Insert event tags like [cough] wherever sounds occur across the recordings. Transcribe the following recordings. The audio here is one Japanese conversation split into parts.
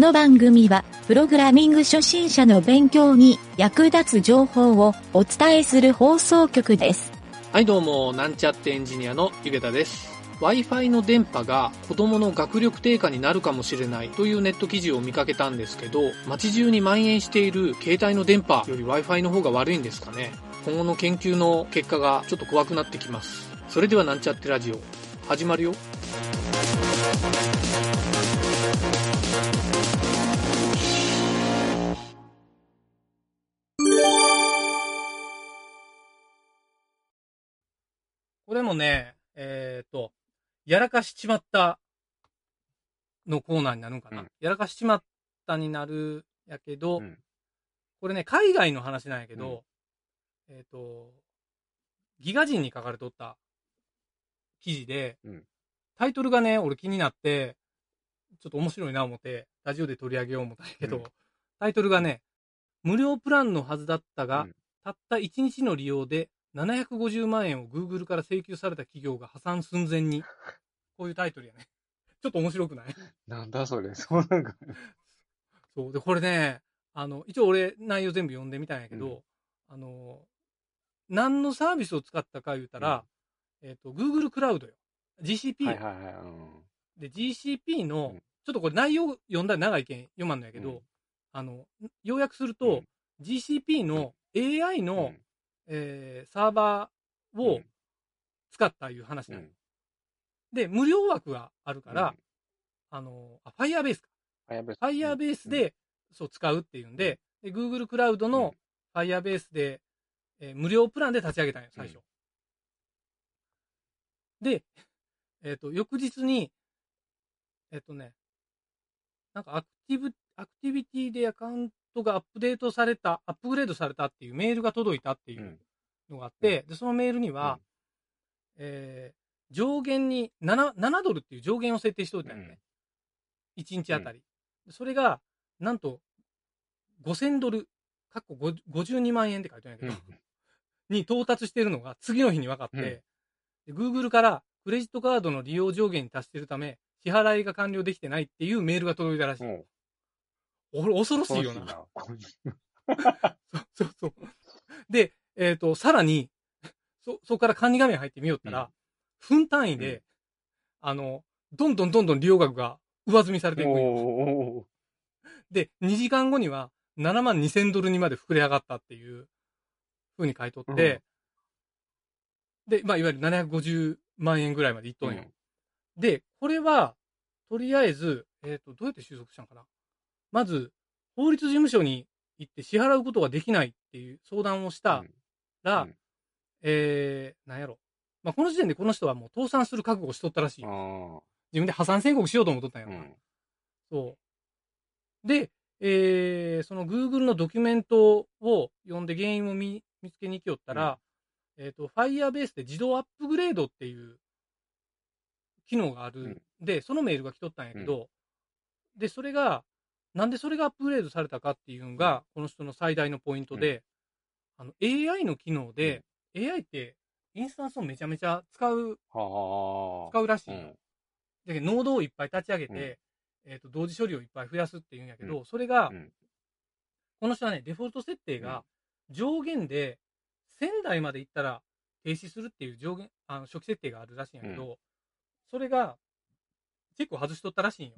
この番組は、プログラミング初心者の勉強に役立つ情報をお伝えする放送局です。はいどうも、なんちゃってエンジニアのゆげたです。Wi-Fi の電波が子供の学力低下になるかもしれないというネット記事を見かけたんですけど、街中に蔓延している携帯の電波より Wi-Fi の方が悪いんですかね。今後の研究の結果がちょっと怖くなってきます。それではなんちゃってラジオ、始まるよ。これもね、えっ、と、やらかしちまったのコーナーになるんかな。うん。やらかしちまったになるやけど、うん。これね、海外の話なんやけど、えっ、と、ギガ人に書かれとった記事で、うん。タイトルがね、俺気になって、ちょっと面白いな思って、ラジオで取り上げよう思ったんやけど、うん。タイトルがね、無料プランのはずだったが、うん。たった1日の利用で750万円を Google から請求された企業が破産寸前に。こういうタイトルやね。[laughs] ちょっと面白くない？なんだそれ、[laughs] そうなんか。そう。で、これね、あの、一応俺内容全部読んでみたんやけど、うんあの、何のサービスを使ったか言うたら、えっ、と、Google クラウドよ。GCP よ、はいはいはい。うんで、GCP の、うんちょっとこれ内容読んだら長いけん読まんのやけど、うんあの、要約すると、GCP の AI の、うんえーサーバーを使ったいう話うなんよん。で、無料枠があるから、うん。あの、あ、Firebase か。ファイアベース Firebase で、そう使うっていうんで、で Google クラウドの Firebase で、えー無料プランで立ち上げたんよ、最初。で、えっ、と、翌日に、えっ、とね、なんかアクティブ、アクティビティでアカウントがアップデートされた、アップグレードされたっていうメールが届いたっていううん。のがあって、で、そのメールには、えー上限に7、7ドルっていう上限を設定しておいたんよね。1日あたり。それが、なんと、5000ドル、かっこ50 52万円って書いてあるんやけど、[laughs] に到達しているのが次の日に分かって、で Google からクレジットカードの利用上限に達しているため、支払いが完了できてないっていうメールが届いたらしい。恐ろしいよ恐な。[laughs] そうそうそう。で、えっ、と、さらに、そ、そこから管理画面入ってみよったら、分単位で、うん。あの、どんどんどんどん利用額が上積みされていくで、2時間後には7万2000ドルにまで膨れ上がったっていう風に書いとって、で、まあ、いわゆる750万円ぐらいまでいっとんよ。で、これは、とりあえず、えっ、と、どうやって収束したのかな？まず、法律事務所に行って支払うことができないっていう相談をしたら、うんえー、なんやろ。まあ、この時点でこの人はもう倒産する覚悟をしとったらしい自分で破産宣告しようと思っとったんやろな。ん。そう。で、えー、その Google のドキュメントを読んで原因を見見つけに行きよったら、えっ、と、Firebase で自動アップグレードっていう機能がある。うんで、そのメールが来とったんやけど、で、それが、なんでそれがアップグレードされたかっていうのが、この人の最大のポイントで、あの、AI の機能で、AI ってインスタンスをめちゃめちゃ使う、はあ。使うらしいよ。うん。だけど、ノードをいっぱい立ち上げて、うん。えっ、と、同時処理をいっぱい増やすっていうんやけど、それが、うん。この人はね、デフォルト設定が上限で1000台までいったら停止するっていう上限、あの、初期設定があるらしいんやけど、それが結構外しとったらしいんよ。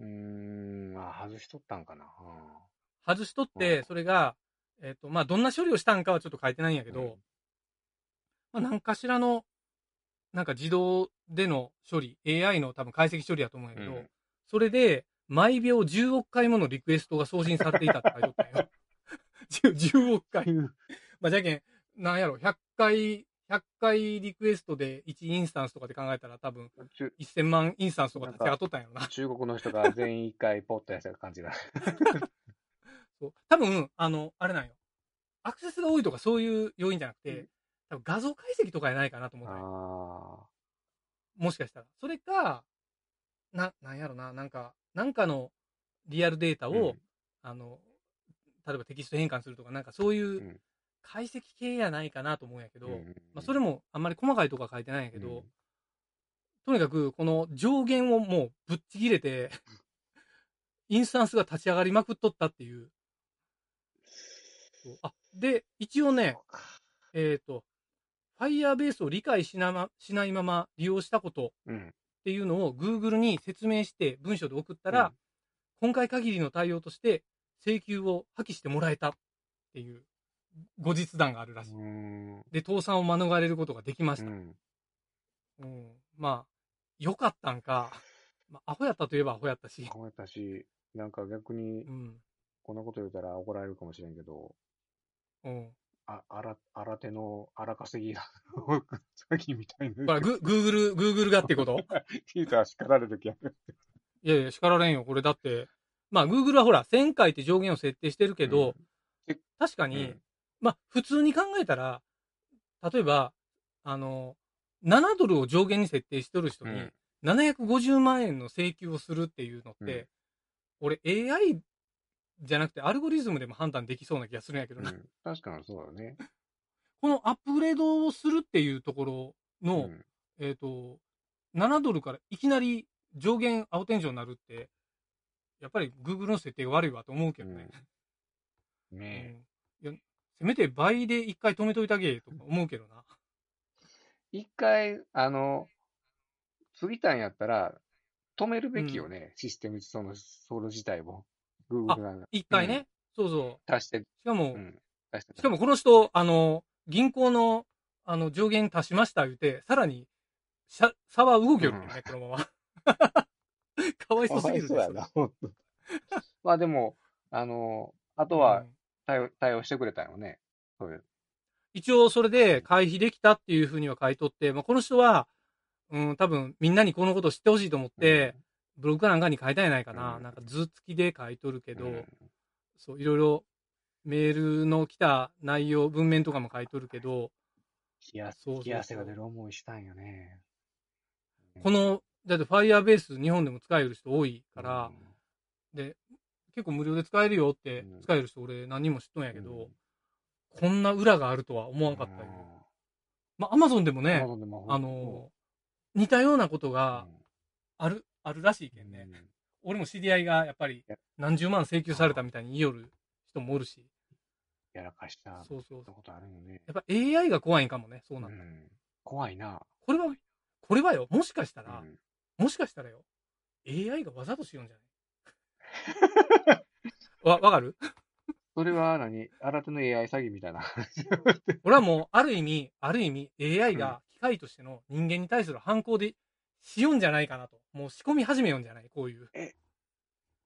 うーん。あ、外しとったんかな。あ外しとっうて、んそれが、えっ、と、まあ、どんな処理をしたんかはちょっと書いてないんやけど、うんまあ、何かしらの、なんか自動での処理、AI の多分解析処理やと思うんやけど、うんそれで、毎秒10億回ものリクエストが送信されていたって書いておったんよ。[laughs] 10, 10億回。まあ、じゃけん、なんやろ、100回、100回リクエストで1インスタンスとかで考えたら多分あ。中1000万インスタンスとか立ち上がっとったんやろな。中国の人が全員一回ポッとやった感じだ。[laughs] そう多分、あの、あれなんよ。アクセスが多いとかそういう要因じゃなくて、多分画像解析とかやないかなと思ったもしかしたら。それか、な、なんやろな、なんか、なんかのリアルデータあ。を、うんあの、例えばテキスト変換するとか、なんかそういううん解析系やないかなと思うんやけど、うんまあ、それもあんまり細かいとこは書いてないんやけど、うん。とにかくこの上限をもうぶっちぎれて、[laughs] インスタンスが立ち上がりまくっとったっていう。あ、で、一応ね、えっ、と、Firebase を理解しなましないまま利用したことうん。っていうのを Google に説明して文章で送ったら、今回限りの対応として請求を破棄してもらえたっていう後日談があるらしい。うん。うで、倒産を免れることができました。ん。うん。まあ、良かったんか、まあ、アホやったといえばアホやったし。こうやったし、なんか逆にう、ん。こんなこと言うたら怒られるかもしれんけど、うん。あ、あら、新手の荒稼ぎが、詐欺みたいな。これ、グ、グーグル、グーグルがってこと？聞いたら叱られる気がするいやいや、叱られんよ。これだって、まあ、グーグルはほら、1000回って上限を設定してるけど、確かに、うんまあ、普通に考えたら、例えば、あの、7ドルを上限に設定しとる人に、うん750万円の請求をするっていうのって、うん俺 AI じゃなくてアルゴリズムでも判断できそうな気がするんやけどな。うん確かにそうだね。[laughs] このアップグレードをするっていうところの、うんえっ、と、7ドルからいきなり上限青天井になるって、やっぱり Google の設定が悪いわと思うけどね。うんねえ。せめて倍で一回止めといてあげとか思うけどな。一回、あの、過ぎたんやったら、止めるべきよね、システム、その、その自体を。Google が。一回ね。そうそう。足して、しかも、うん。足しかもこの人、あの、銀行の、あの、上限足しました言うて、さらに、差は動きよるよね、このまま。[laughs] かわいかそうすぎるねわいそうやな、ほんと。まあでも、あの、あとはうん対応、対応してくれたよね。そういう。一応それで回避できたっていうふうには書いとって、まあ、この人は、うん、多分みんなにこのこと知ってほしいと思って、ブログかなんかに書いたんやないかな。うんなんか図付きで書いとるけど、うんそう、いろいろメールの来た内容、文面とかも書いとるけど、冷やそうそうそう冷や汗が出る思いしたんよね。この、だって Firebase 日本でも使える人多いから、で、結構無料で使えるよってうん使える人俺何人も知っとんやうん、けど、こんな裏があるとは思わんかったよ。まあ、アマゾンでもね、あの、似たようなことがある、あるらしいけんね。俺も知り合いがやっぱりや何十万請求されたみたいに言いよる人もおるし。やらかしたそうそう。ことあるよね。やっぱ AI が怖いんかもね、そううなんだ。ん怖いな。これは、これはよ、もしかしたら、うんもしかしたらよ、AI がわざとしようんじゃない？[laughs] わ、わかる？それは何？新手の AI 詐欺みたいな。[laughs] 俺はもう、ある意味、ある意味、AI が機械としての人間に対する反抗でしようんじゃないかなと。もう仕込み始めようんじゃない？こういう。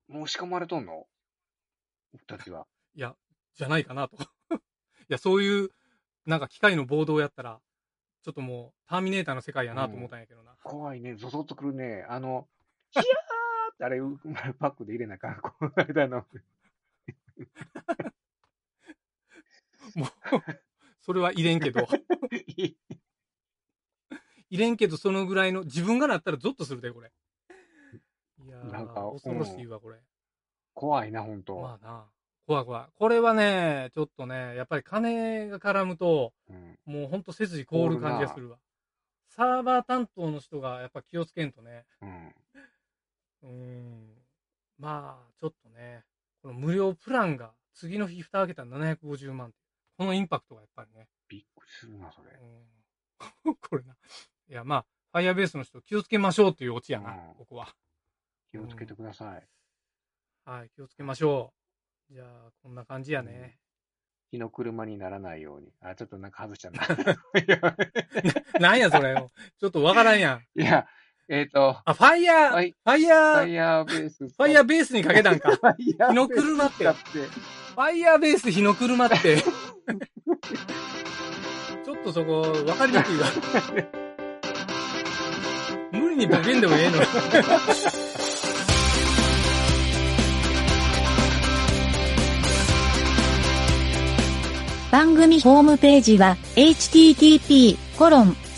もう仕込まれとんの？僕たちは。いや、じゃないかなと。[laughs] いや、そういう、なんか機械の暴動をやったら、ちょっともう、ターミネーターの世界やなと思ったんやけどな。怖いね。ゾゾッとくるね。あの、ヒヤあれ、[laughs] うパックで入れなあかん。この間の。もう、それは入れんけど。[laughs] 入れんけど、そのぐらいの、自分がなったらゾッとするで、これ。いやなんかー、恐ろしいわ、これ。怖いな、ほんと。まあな。怖い怖い。これはね、ちょっとね、やっぱり金が絡むと、うんもうほんと背筋凍る感じがするわ。サーバー担当の人がやっぱ気をつけんとね。うん。うーん。まあ、ちょっとね、この無料プランが次の日蓋開けたら750万。このインパクトがやっぱりね。びっくりするな、それ。うん [laughs] これな。いや、まあ、Firebase の人気をつけましょうっていうオチやな、うんここは。気をつけてください。はい、気をつけましょう。じゃあ、こんな感じやね。火の車にならないように。あ、ちょっとなんか外しちゃった。[laughs] なんやそれよ。ちょっとわからんやん。いやえっ、と、あ、ファイヤー、はいファイヤー、ファイヤーベース。ファイヤーベースにかけたんか。ファイヤー火の車って。ファイヤーベース火の車って。ちょっとそこ、わかりにくいわ。無理にボケんでもええのに。[laughs] 番組ホームページは http://